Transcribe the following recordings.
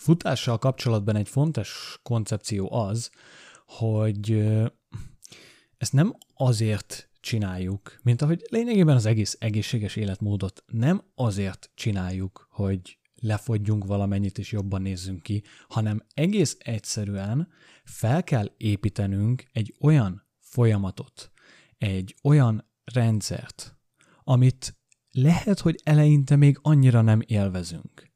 futással kapcsolatban egy fontos koncepció az, hogy ezt nem azért csináljuk, mint ahogy lényegében az egész egészséges életmódot nem azért csináljuk, hogy lefogyjunk valamennyit és jobban nézzünk ki, hanem egész egyszerűen fel kell építenünk egy olyan folyamatot, egy olyan rendszert, amit lehet, hogy eleinte még annyira nem élvezünk.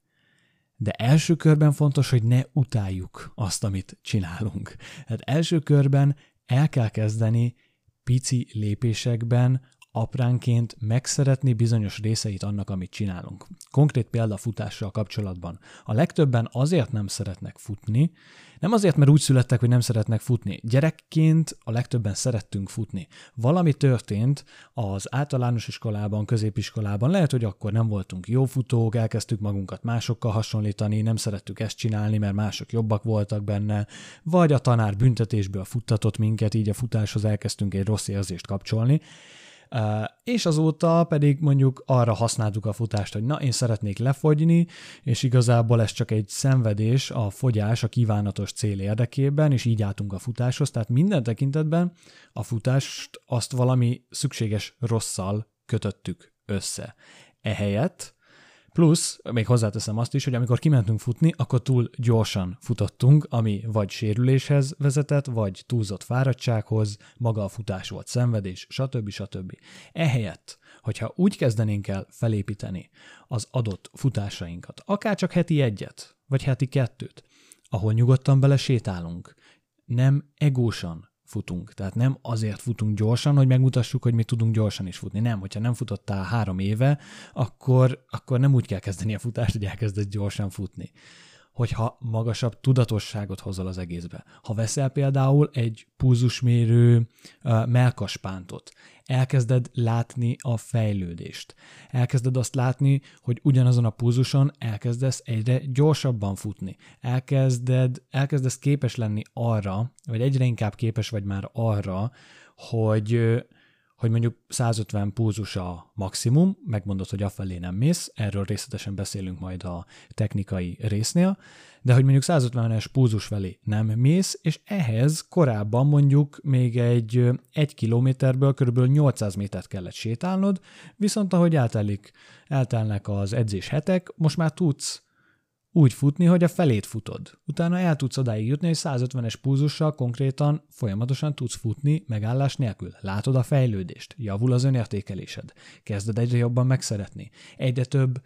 De első körben fontos, hogy ne utáljuk azt, amit csinálunk. Tehát első körben el kell kezdeni pici lépésekben apránként megszeretni bizonyos részeit annak, amit csinálunk. Konkrét példa futással kapcsolatban. A legtöbben azért nem szeretnek futni, nem azért, mert úgy születtek, hogy nem szeretnek futni. Gyerekként a legtöbben szerettünk futni. Valami történt az általános iskolában, középiskolában, lehet, hogy akkor nem voltunk jó futók, elkezdtük magunkat másokkal hasonlítani, nem szerettük ezt csinálni, mert mások jobbak voltak benne, vagy a tanár büntetésből futtatott minket, így a futáshoz elkezdtünk egy rossz érzést kapcsolni, és azóta pedig mondjuk arra használtuk a futást, hogy na, én szeretnék lefogyni, és igazából ez csak egy szenvedés, a fogyás a kívánatos cél érdekében, és így álltunk a futáshoz, tehát minden tekintetben a futást azt valami szükséges rosszal kötöttük össze. Ehelyett Plusz, még hozzáteszem azt is, hogy amikor kimentünk futni, akkor túl gyorsan futottunk, ami vagy sérüléshez vezetett, vagy túlzott fáradtsághoz, maga a futás volt szenvedés, stb. stb. Ehelyett, hogyha úgy kezdenénk el felépíteni az adott futásainkat, akár csak heti egyet, vagy heti kettőt, ahol nyugodtan bele sétálunk, nem egósan futunk. Tehát nem azért futunk gyorsan, hogy megmutassuk, hogy mi tudunk gyorsan is futni. Nem, hogyha nem futottál három éve, akkor, akkor nem úgy kell kezdeni a futást, hogy elkezded gyorsan futni hogyha magasabb tudatosságot hozol az egészbe. Ha veszel például egy púzusmérő melkaspántot, elkezded látni a fejlődést. Elkezded azt látni, hogy ugyanazon a púzuson elkezdesz egyre gyorsabban futni. Elkezded, elkezdesz képes lenni arra, vagy egyre inkább képes vagy már arra, hogy hogy mondjuk 150 pulzus a maximum, megmondod, hogy afelé nem mész, erről részletesen beszélünk majd a technikai résznél, de hogy mondjuk 150-es pulzus felé nem mész, és ehhez korábban mondjuk még egy egy kilométerből kb. 800 métert kellett sétálnod, viszont ahogy eltelik, eltelnek az edzés hetek, most már tudsz úgy futni, hogy a felét futod. Utána el tudsz odáig jutni, hogy 150-es pulzussal konkrétan folyamatosan tudsz futni megállás nélkül. Látod a fejlődést, javul az önértékelésed, kezded egyre jobban megszeretni. Egyre több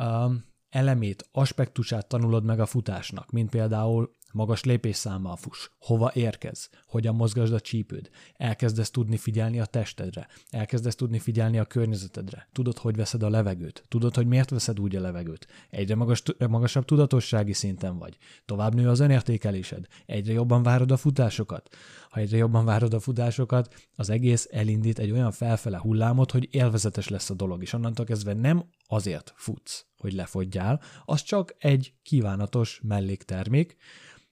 um, elemét, aspektusát tanulod meg a futásnak, mint például magas lépésszámmal fuss, hova érkez, hogyan mozgasd a csípőd, elkezdesz tudni figyelni a testedre, elkezdesz tudni figyelni a környezetedre, tudod, hogy veszed a levegőt, tudod, hogy miért veszed úgy a levegőt, egyre magas, magasabb tudatossági szinten vagy, tovább nő az önértékelésed, egyre jobban várod a futásokat. Ha egyre jobban várod a futásokat, az egész elindít egy olyan felfele hullámot, hogy élvezetes lesz a dolog, és onnantól kezdve nem azért futsz, hogy lefogyjál, az csak egy kívánatos melléktermék,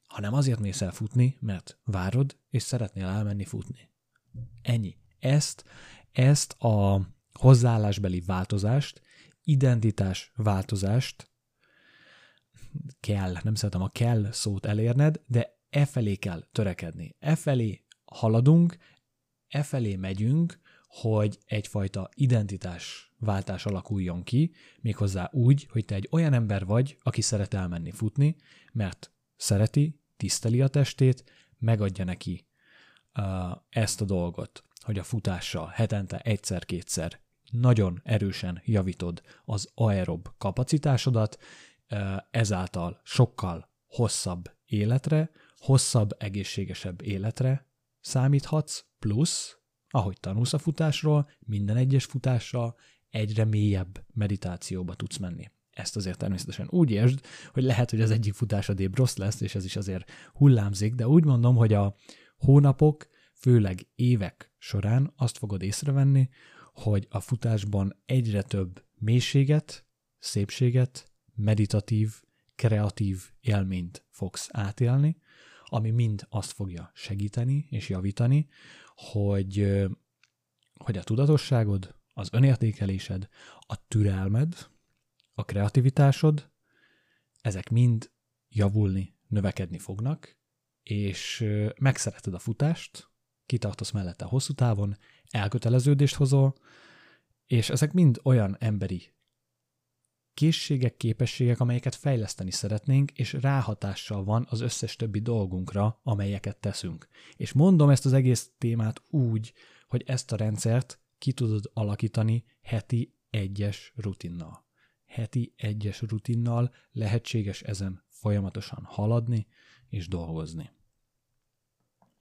hanem azért mész el futni, mert várod, és szeretnél elmenni futni. Ennyi. Ezt, ezt a hozzáállásbeli változást, identitás változást kell, nem szeretem a kell szót elérned, de e felé kell törekedni. E felé haladunk, e felé megyünk, hogy egyfajta identitás váltás alakuljon ki, méghozzá úgy, hogy te egy olyan ember vagy, aki szeret elmenni futni, mert szereti, tiszteli a testét, megadja neki uh, ezt a dolgot, hogy a futással hetente egyszer-kétszer nagyon erősen javítod az aerob kapacitásodat, uh, ezáltal sokkal hosszabb életre, hosszabb, egészségesebb életre számíthatsz, plusz, ahogy tanulsz a futásról, minden egyes futással egyre mélyebb meditációba tudsz menni. Ezt azért természetesen úgy értsd, hogy lehet, hogy az egyik futásodébb rossz lesz, és ez is azért hullámzik, de úgy mondom, hogy a hónapok, főleg évek során azt fogod észrevenni, hogy a futásban egyre több mélységet, szépséget, meditatív, kreatív élményt fogsz átélni, ami mind azt fogja segíteni és javítani, hogy, hogy a tudatosságod, az önértékelésed, a türelmed, a kreativitásod, ezek mind javulni, növekedni fognak, és megszereted a futást, kitartasz mellette hosszú távon, elköteleződést hozol, és ezek mind olyan emberi készségek, képességek, amelyeket fejleszteni szeretnénk, és ráhatással van az összes többi dolgunkra, amelyeket teszünk. És mondom ezt az egész témát úgy, hogy ezt a rendszert ki tudod alakítani heti egyes rutinnal. Heti egyes rutinnal lehetséges ezen folyamatosan haladni és dolgozni.